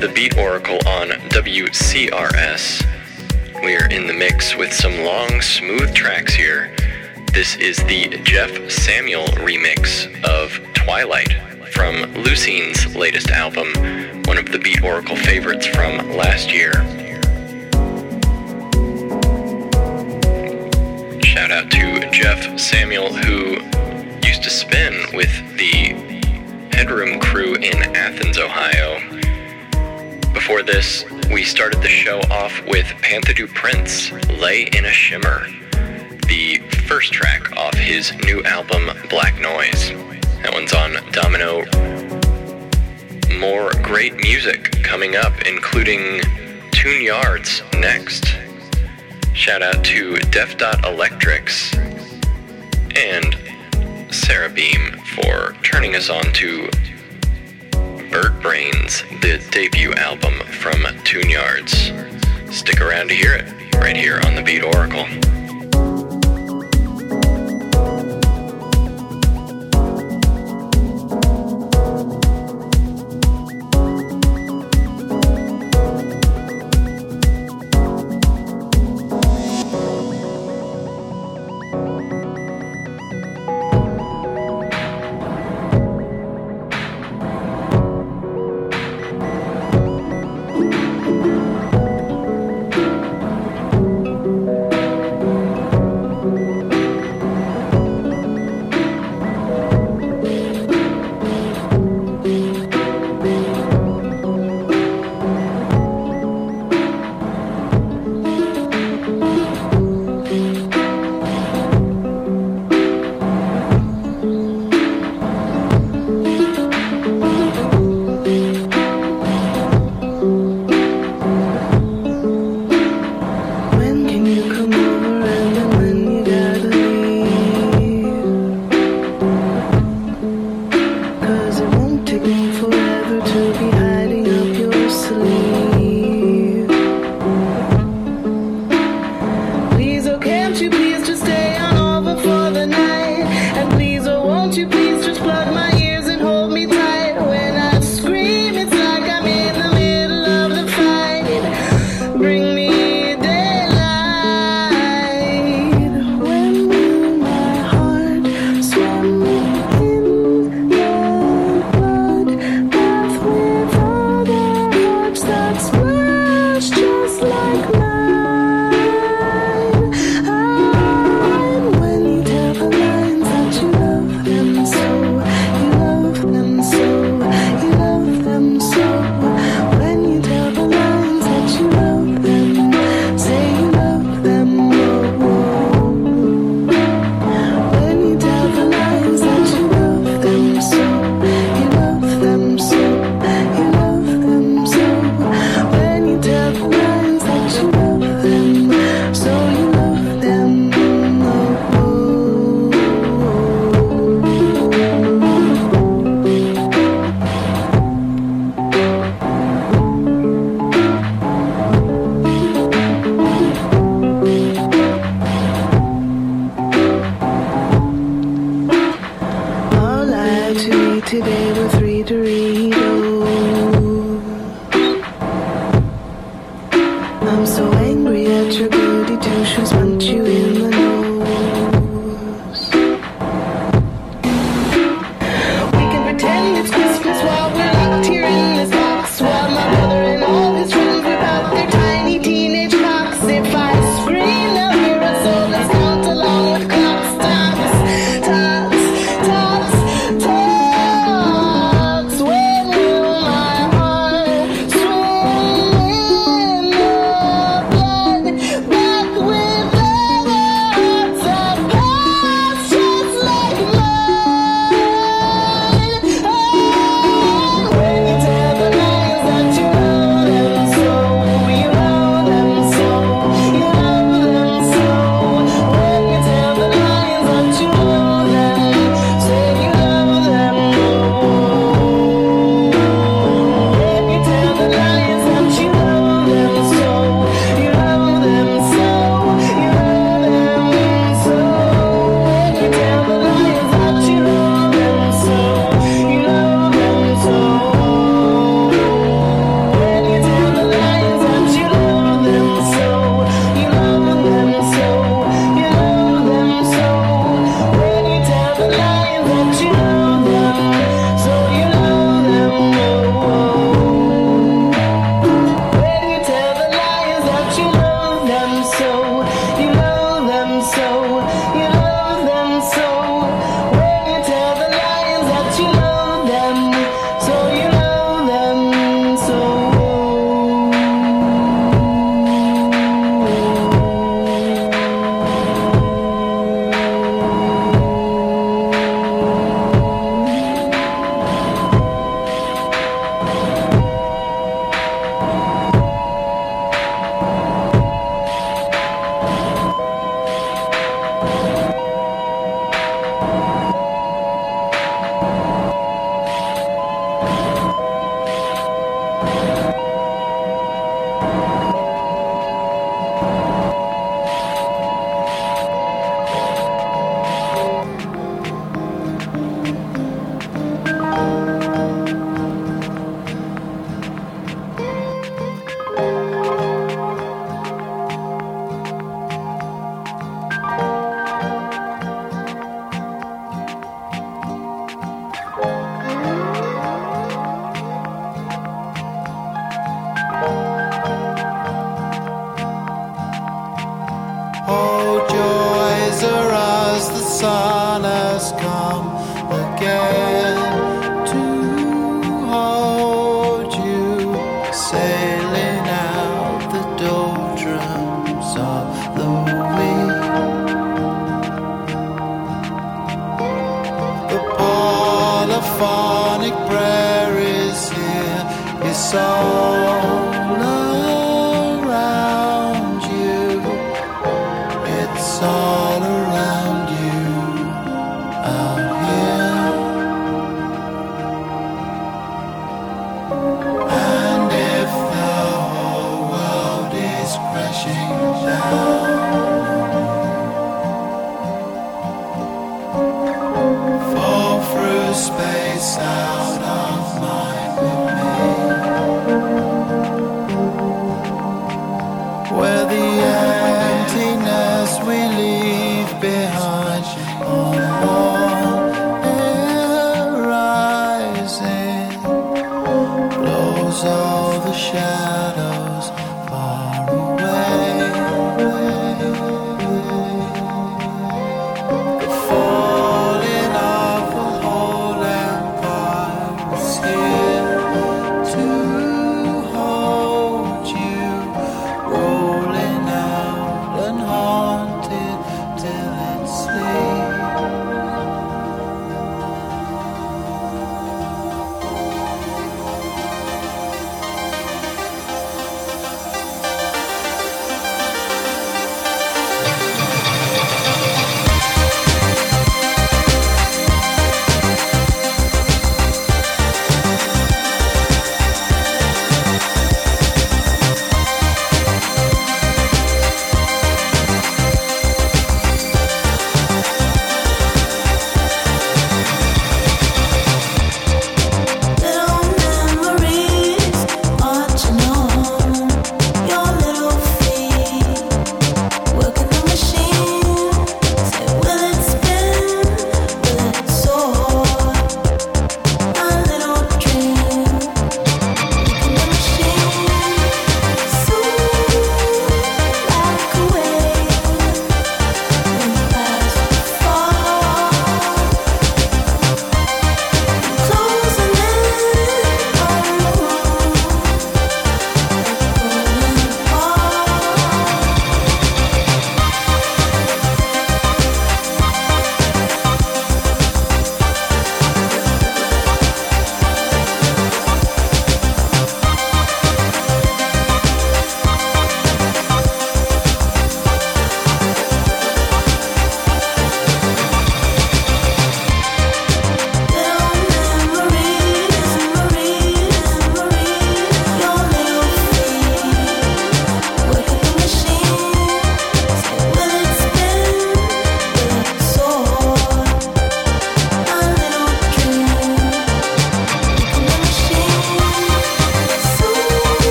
The Beat Oracle on WCRS. We're in the mix with some long, smooth tracks here. This is the Jeff Samuel remix of Twilight from Lusine's latest album, one of the Beat Oracle favorites from last year. Shout out to Jeff Samuel, who used to spin with the Headroom crew in Athens, Ohio. Before this, we started the show off with Pantha Du Prince, Lay in a Shimmer, the first track off his new album, Black Noise. That one's on Domino. More great music coming up, including Tune Yards next. Shout out to Def Dot Electrics and Sarah Beam for turning us on to Brains, the debut album from Tune Yards. Stick around to hear it right here on the Beat Oracle.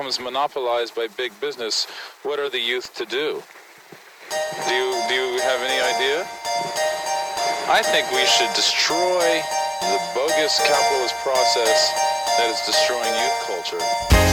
Becomes monopolized by big business, what are the youth to do? Do you do you have any idea? I think we should destroy the bogus capitalist process that is destroying youth culture.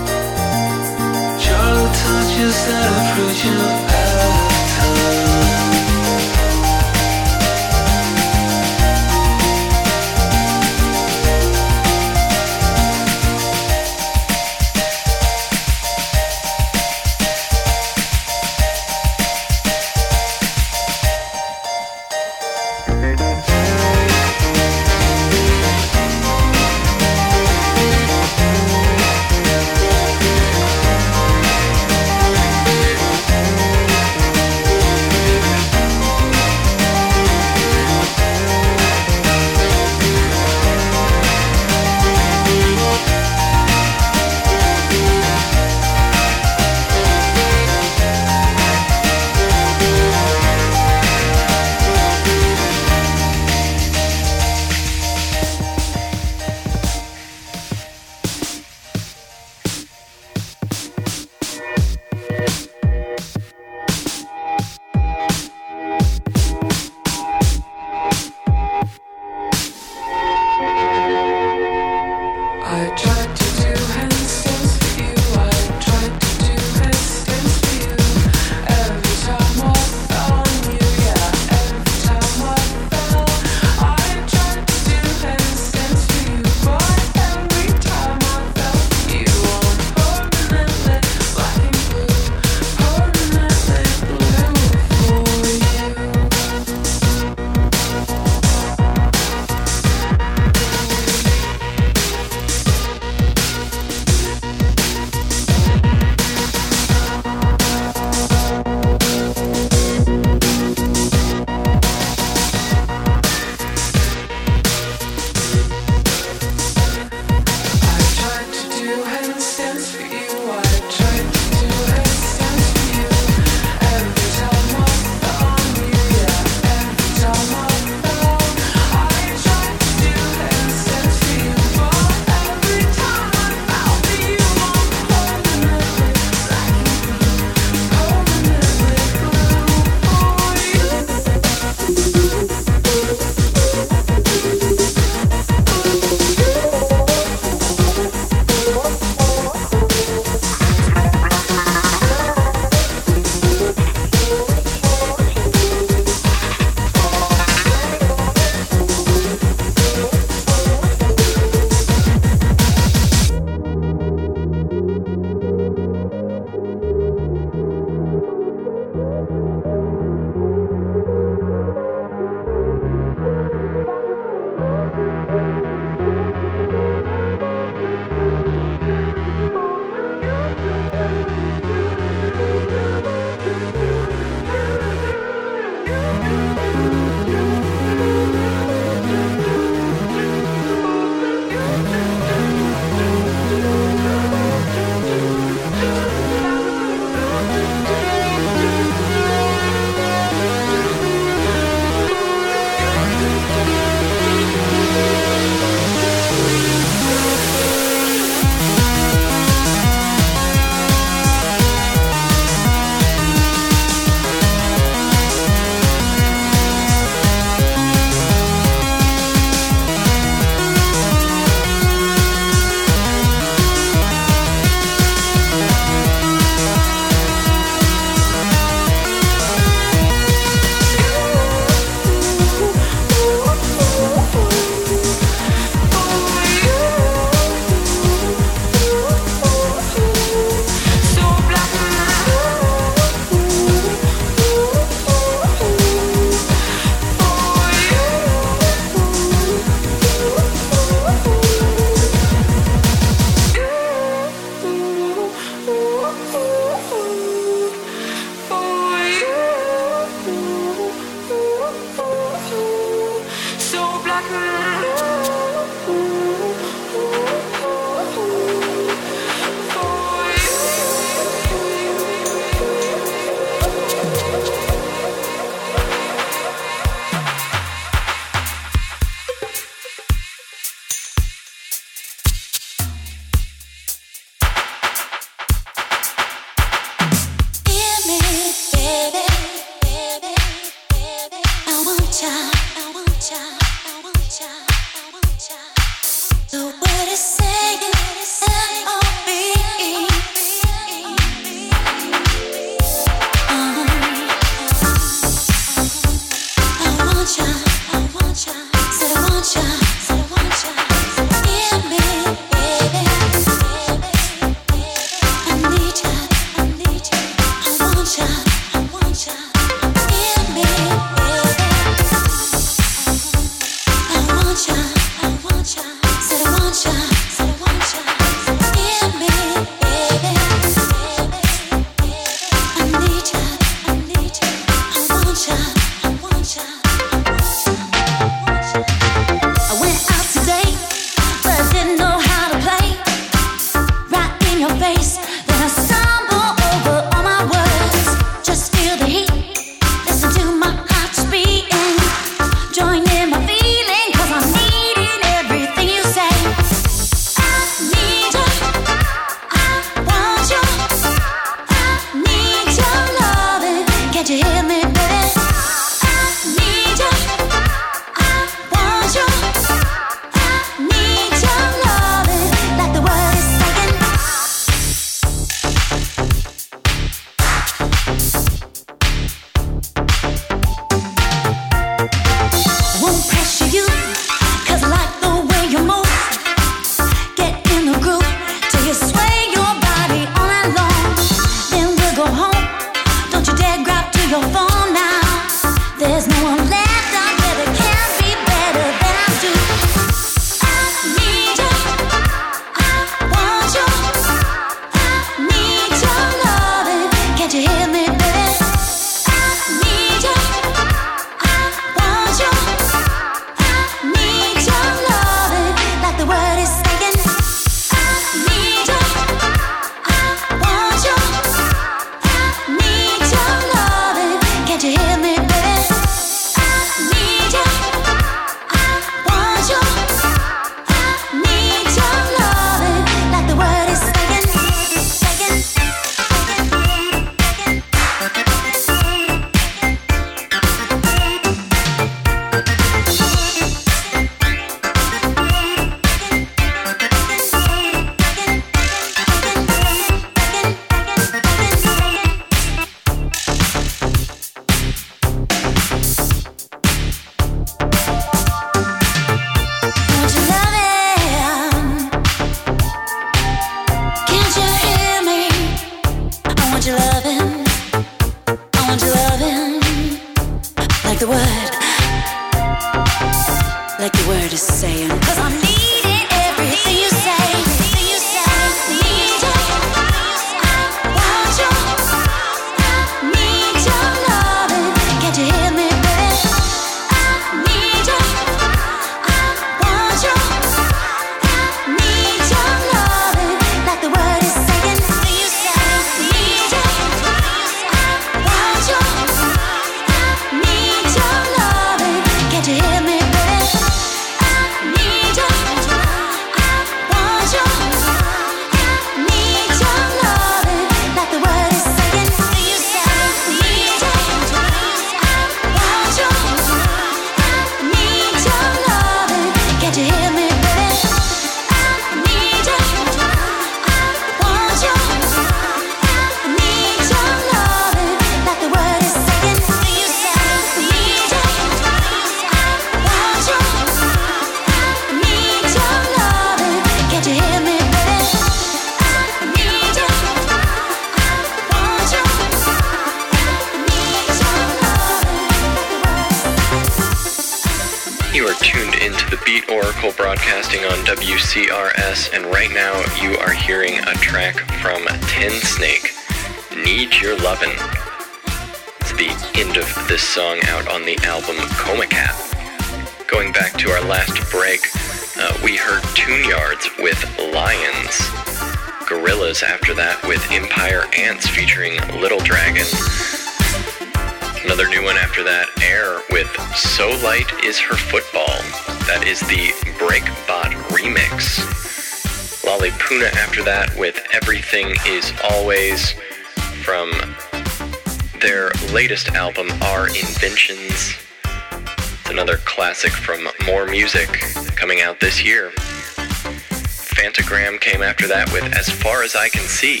Inventions. It's another classic from Morr Music coming out this year. Phantogram came after that with As Far As I Can See.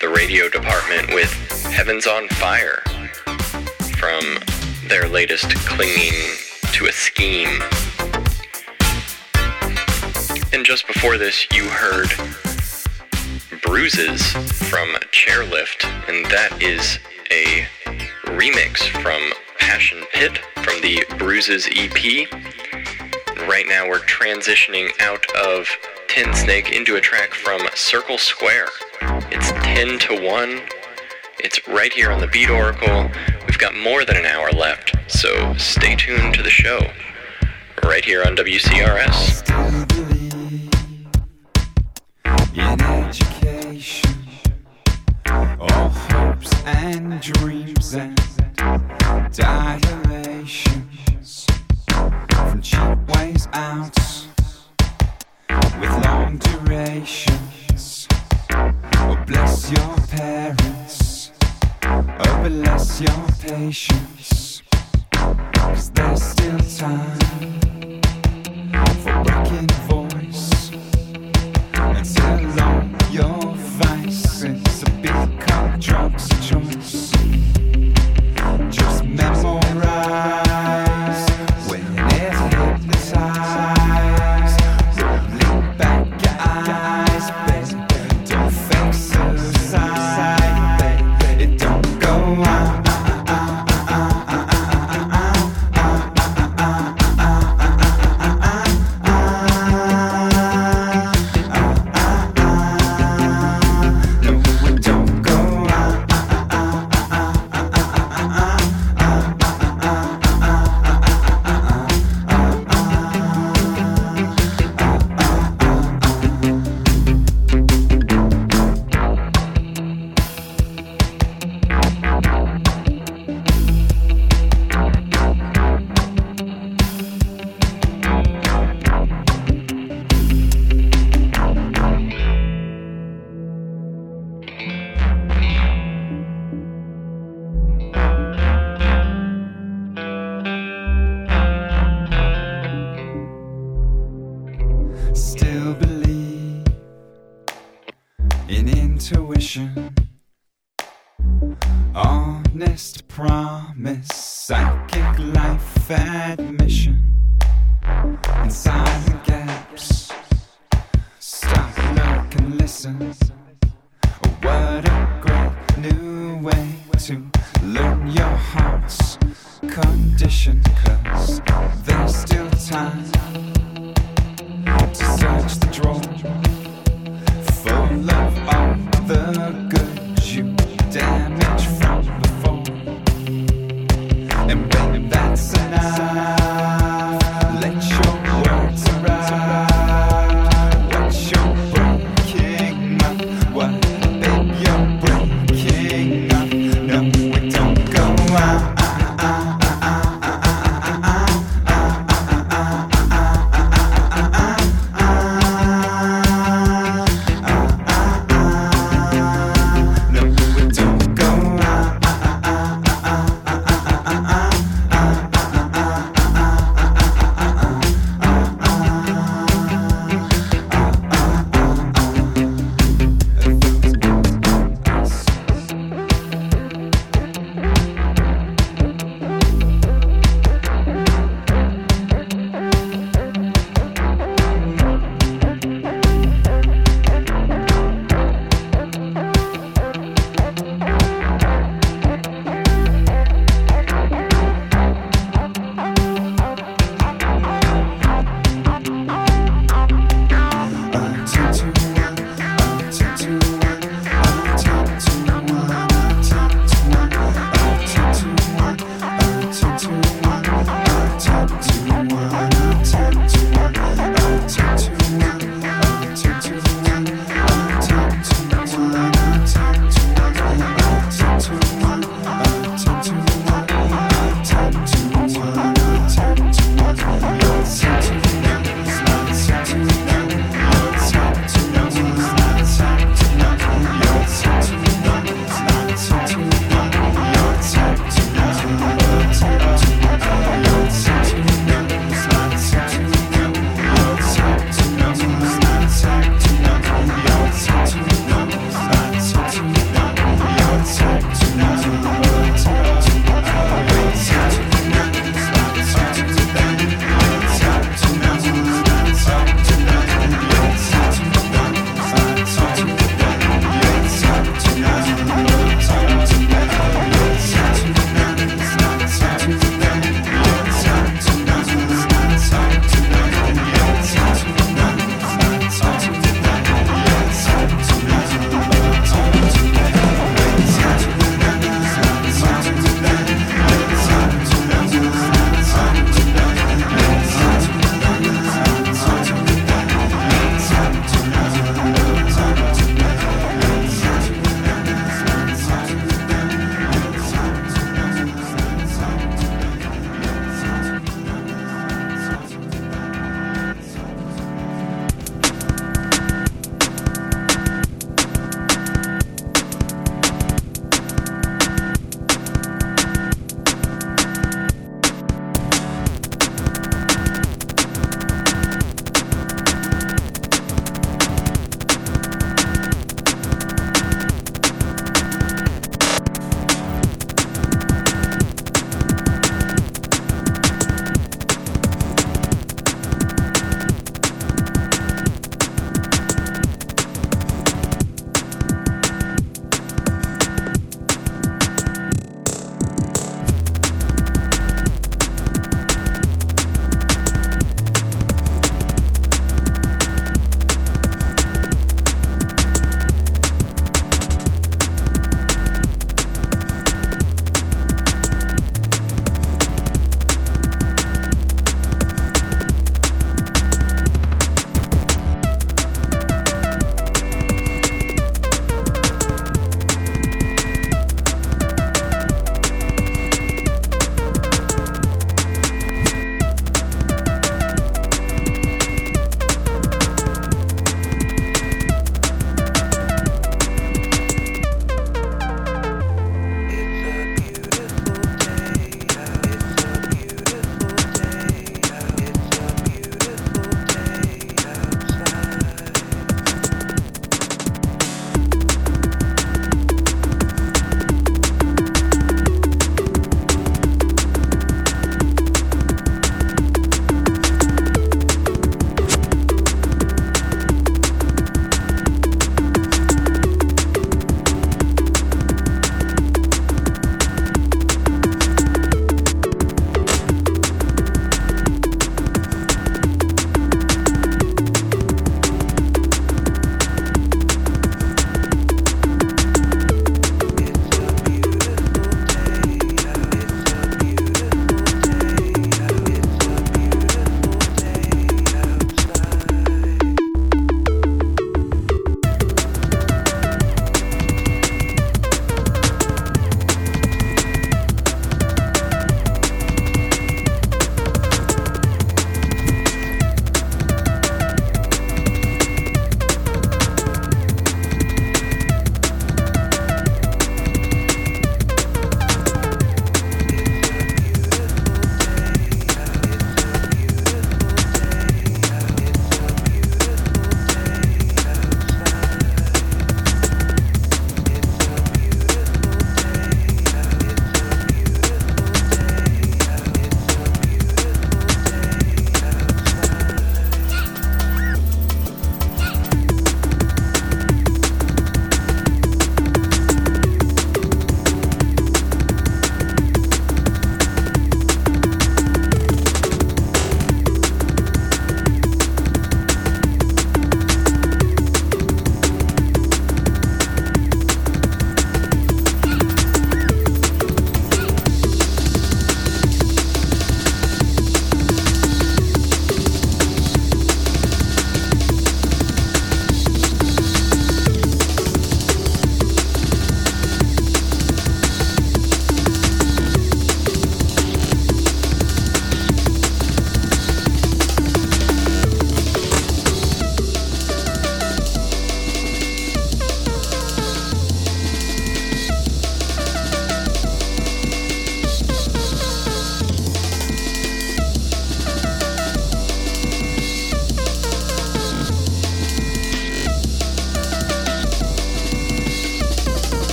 The radio department with Heaven's on Fire from their latest Clinging to a Scheme. And just before this, you heard Bruises from Chairlift, and that is remix from Passion Pit from the Bruises EP. Right now, we're transitioning out of Tin Snake into a track from Circle Square. It's 10 to 1. It's right here on the Beat Oracle. We've got more than an hour left, so stay tuned to the show. Right here on WCRS. dreams and dilations from cheap ways out with long durations. Oh, bless your parents. Oh, bless your patience. There's still time for voice. Until all your vices become drugs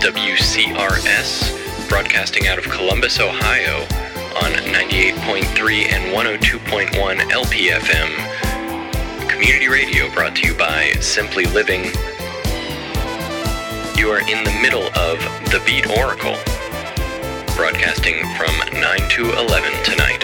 WCRS, broadcasting out of Columbus, Ohio, on 98.3 and 102.1 LPFM. Community radio brought to you by Simply Living. You are in the middle of The Beat Oracle, broadcasting from 9 to 11 tonight.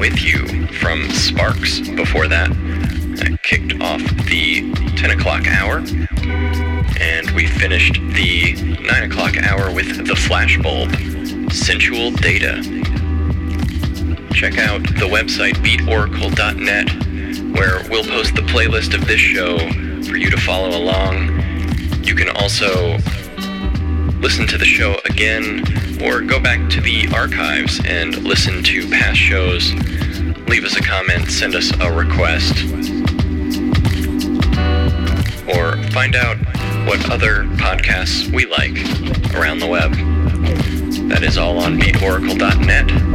With You from Sparks before that. That kicked off the 10 o'clock hour. And we finished the 9 o'clock hour with The Flashbulb, Sensual Data. Check out the website beatoracle.net where we'll post the playlist of this show for you to follow along. You can also listen to the show again or go back to the archives and listen to past shows. Leave us a comment, send us a request, or find out what other podcasts we like around the web. That is all on beatoracle.net.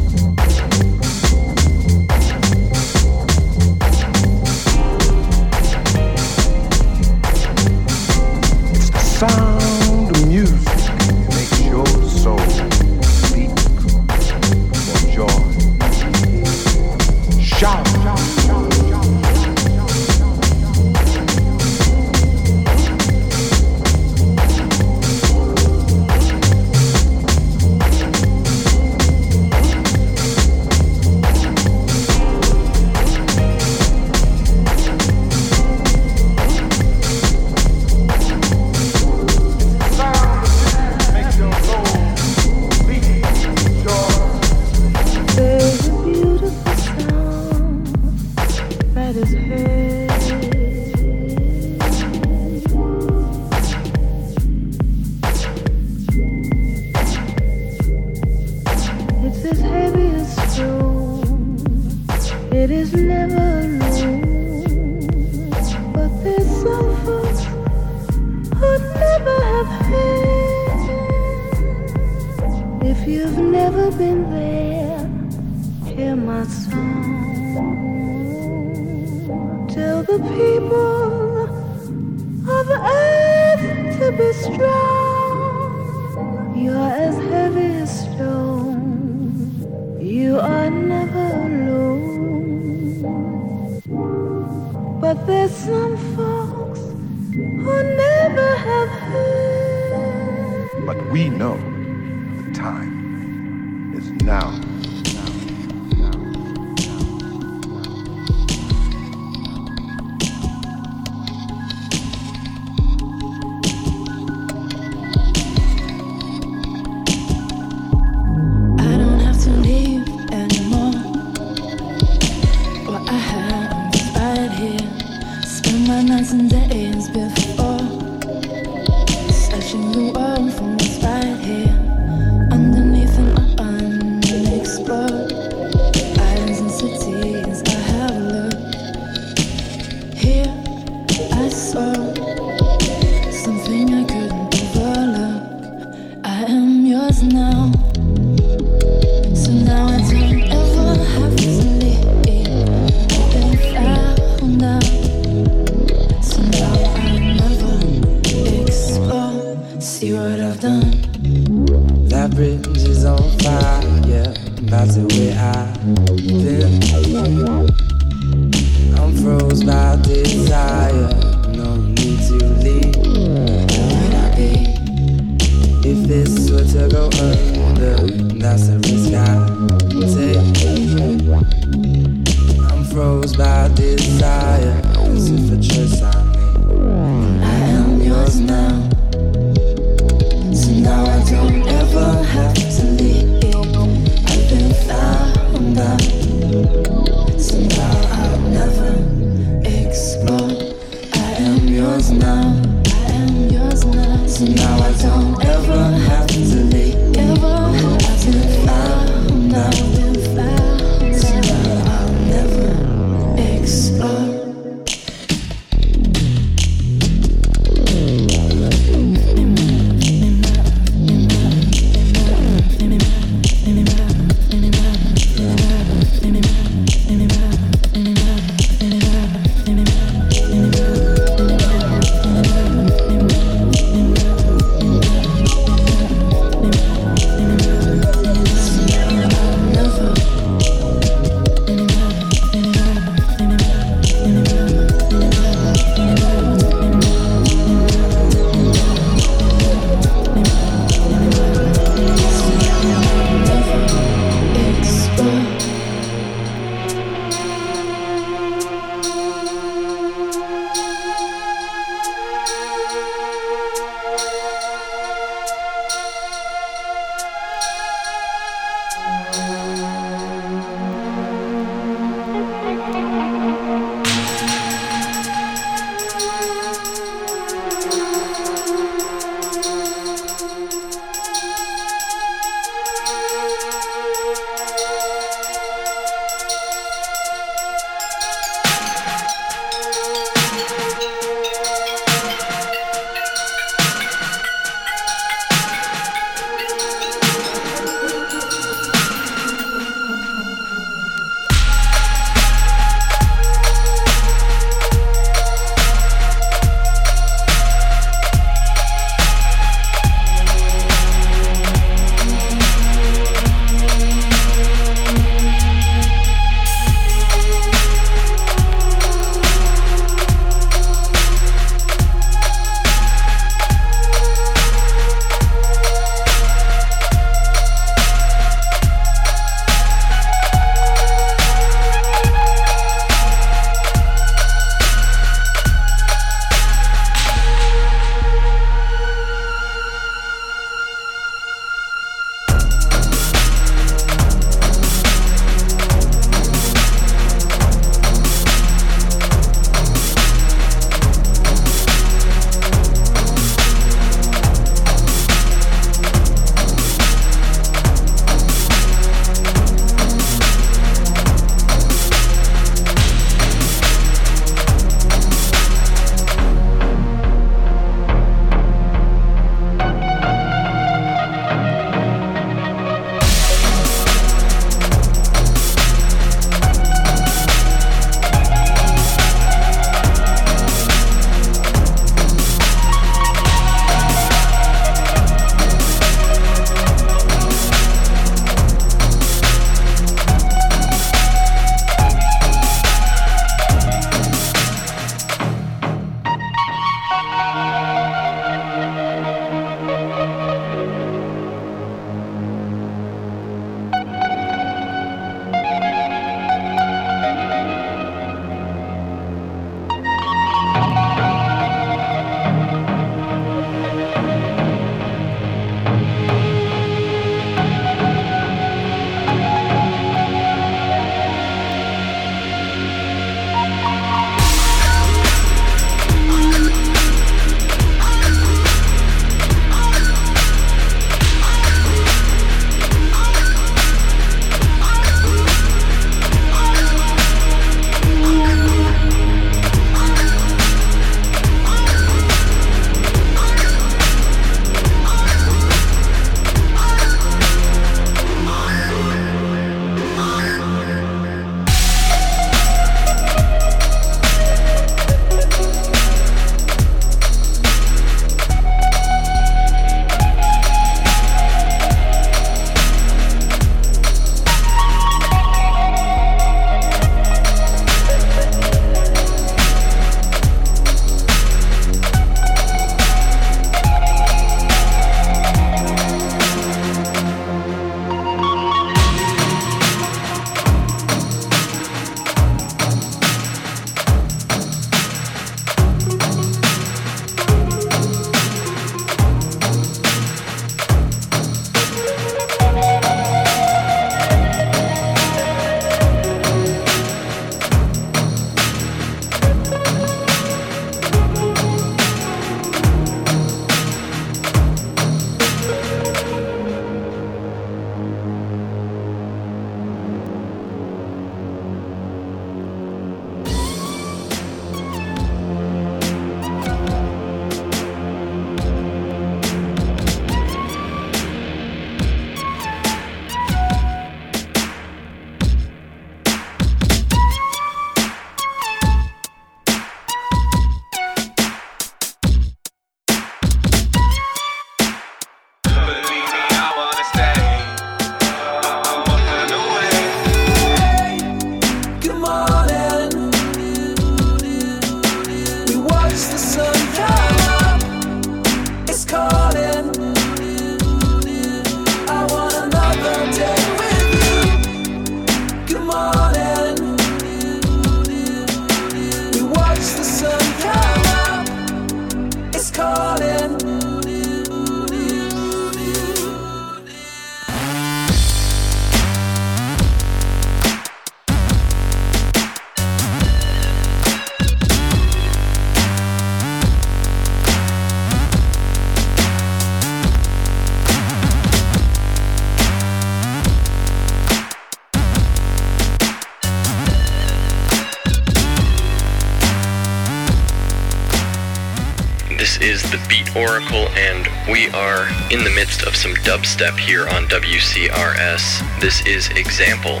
Oracle, and we are in the midst of some dubstep here on WCRS. This is Example.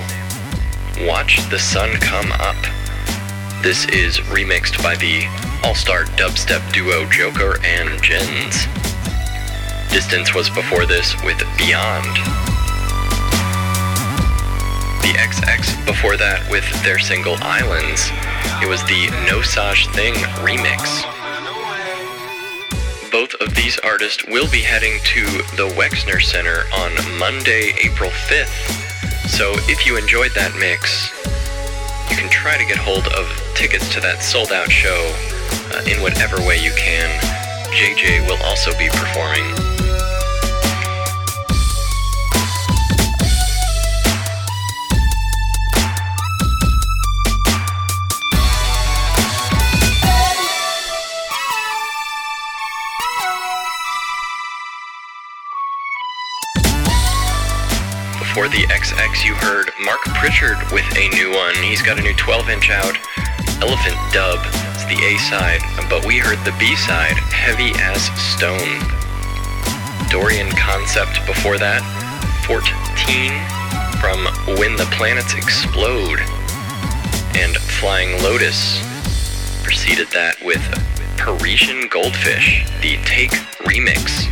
Watch the Sun Come Up. This is remixed by the all star dubstep duo Joker and Ginz. Distance was before this with Beyond. The XX before that with their single Islands. It was the Nosaj Thing remix. These artists will be heading to the Wexner Center on Monday, April 5th. So if you enjoyed that mix, you can try to get hold of tickets to that sold out show uh, in whatever way you can. JJ will also be performing. You heard Mark Pritchard with a new one. He's got a new 12 inch out, Elephant Dub. It's the A side, but we heard the B side, Heavy as Stone. Dorian Concept before that, 14 from When the Planets Explode. And Flying Lotus preceded that with Parisian Goldfish, the Take remix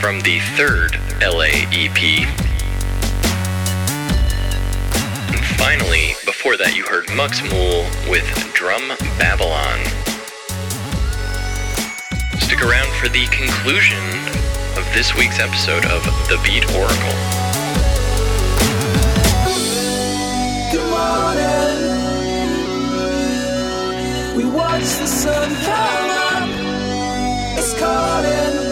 from the third LA EP. Finally, before that, you heard Mux Mool with Drum Babylon. Stick around for the conclusion of this week's episode of The Beat Oracle. Good morning. We watch the sun come up. It's calling.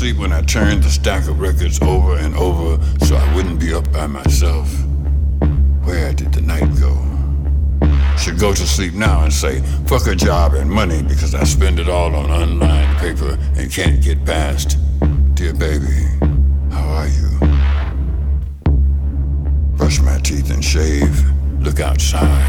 sleep when I turned the stack of records over and over so I wouldn't be up by myself. Where did the night go? Should go to sleep now and say, fuck a job and money because I spend it all on unlined paper and can't get past. Dear baby, how are you? Brush my teeth and shave, look outside.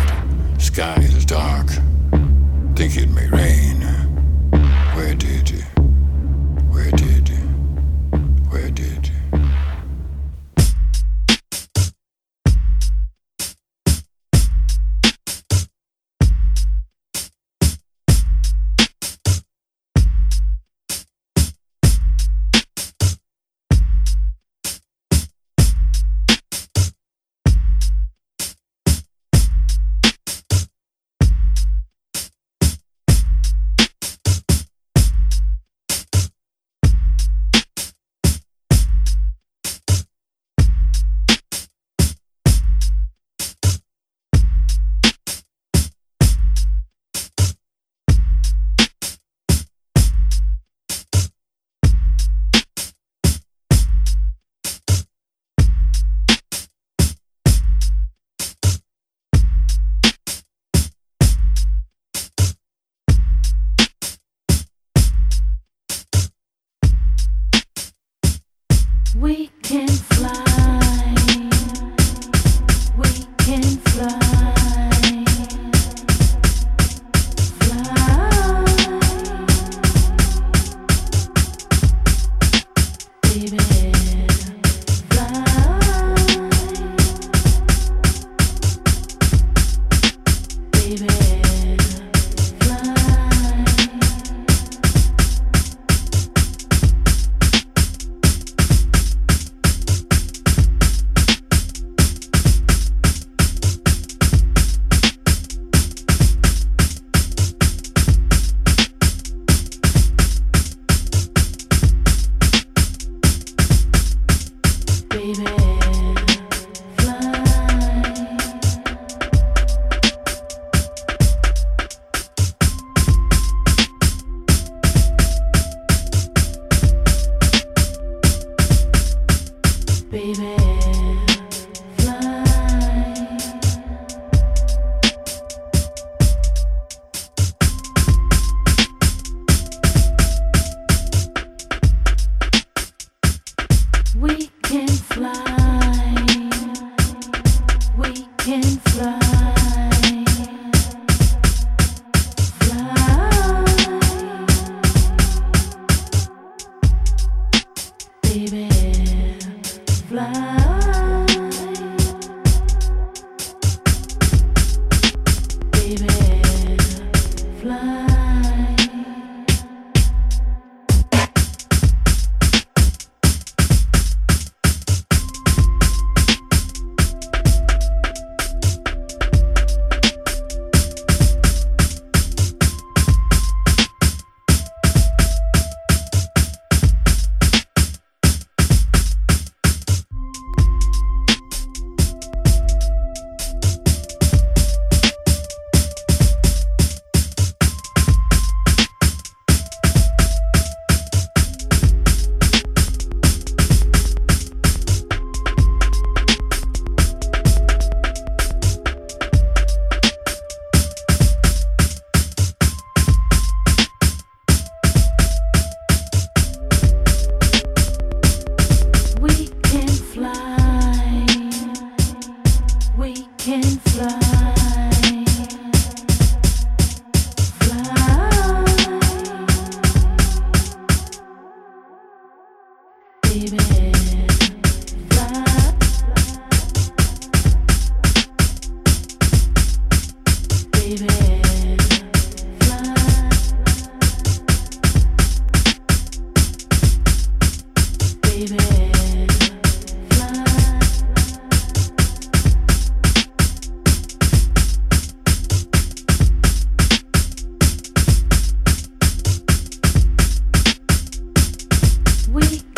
We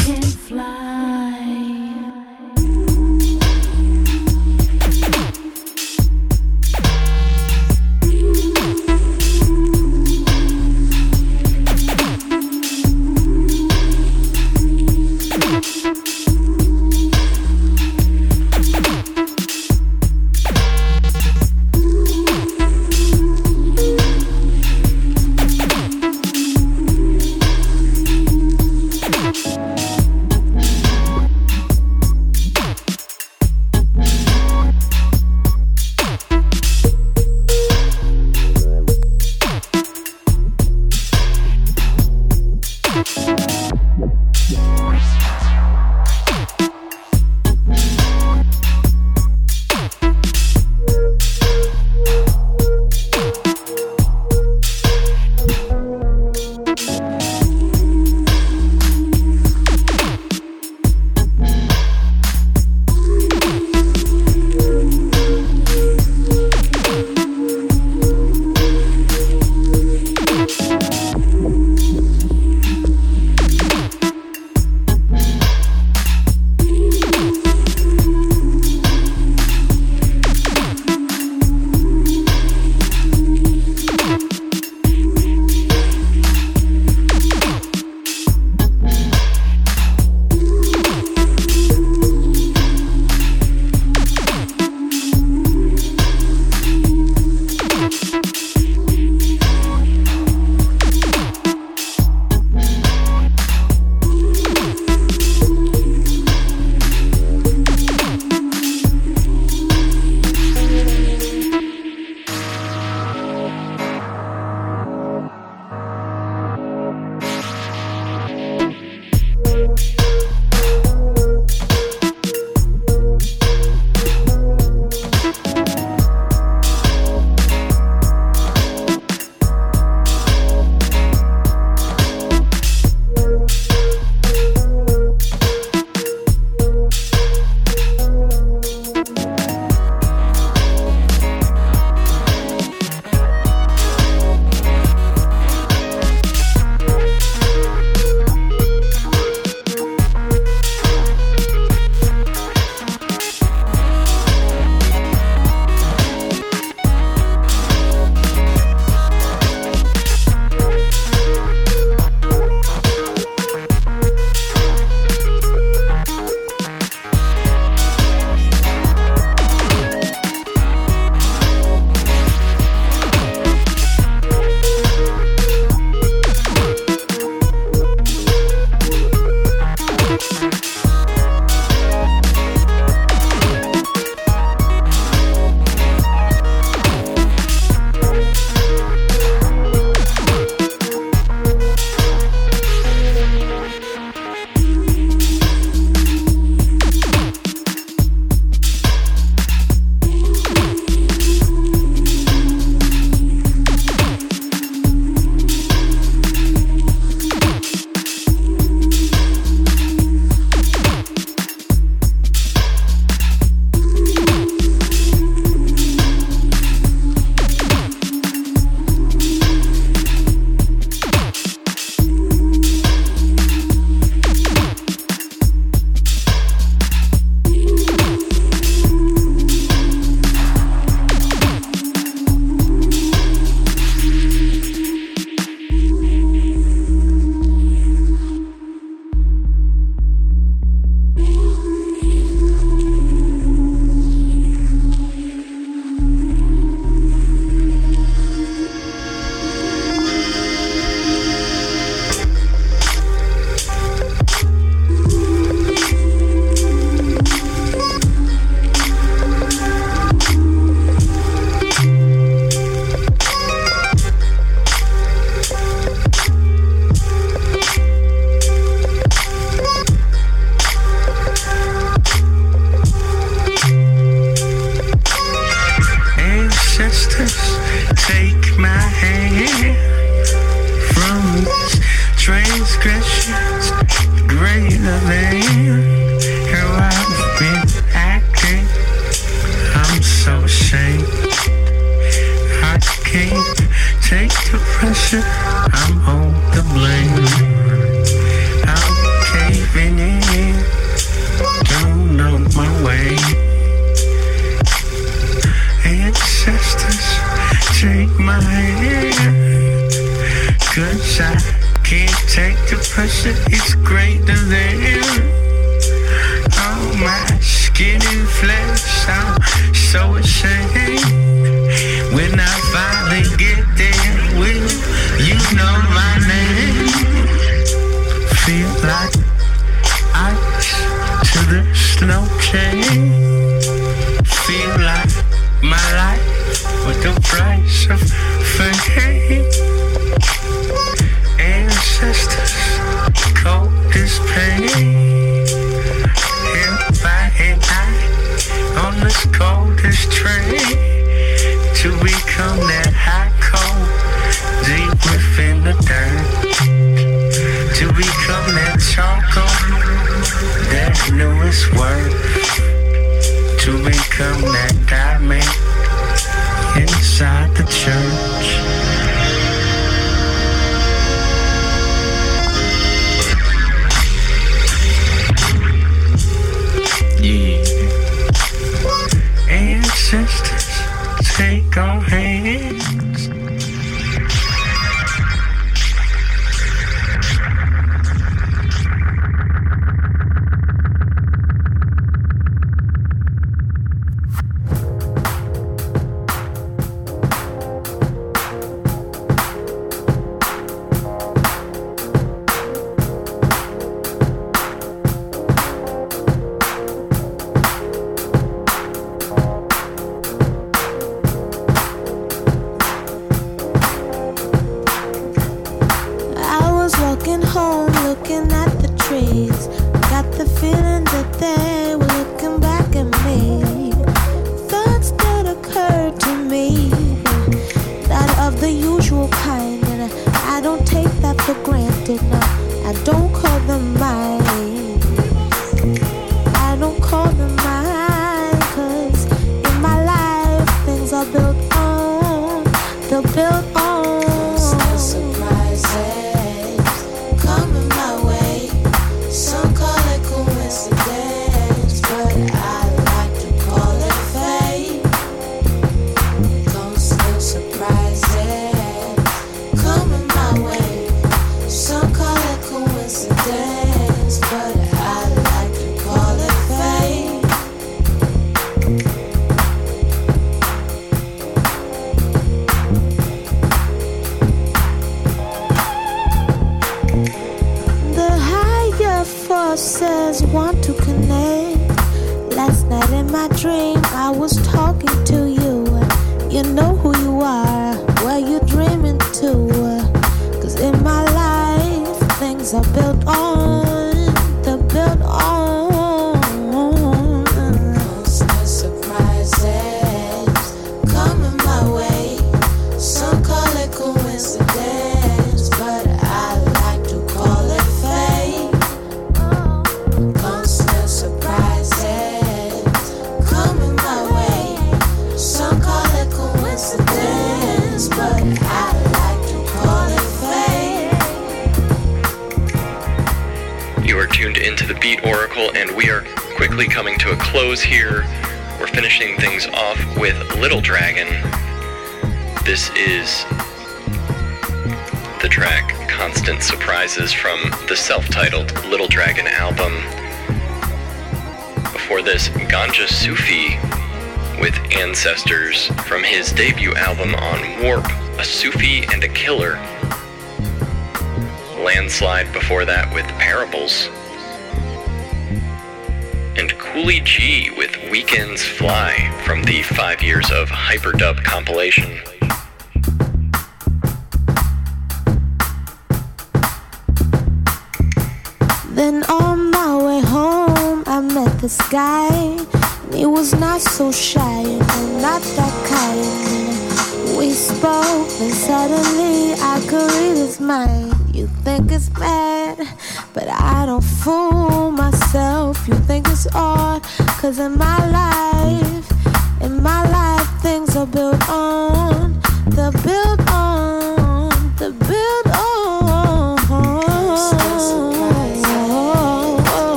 years of Hyperdub compilation.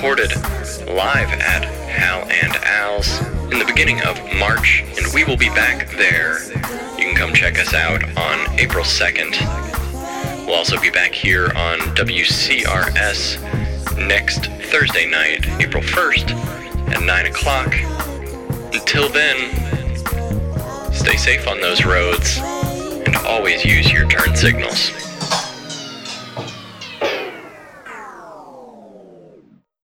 Recorded live at Hal and Al's in the beginning of March, and we will be back there. You can come check us out on April 2nd. We'll also be back here on WCRS next Thursday night, April 1st at 9 o'clock. Until then, stay safe on those roads and always use your turn signals.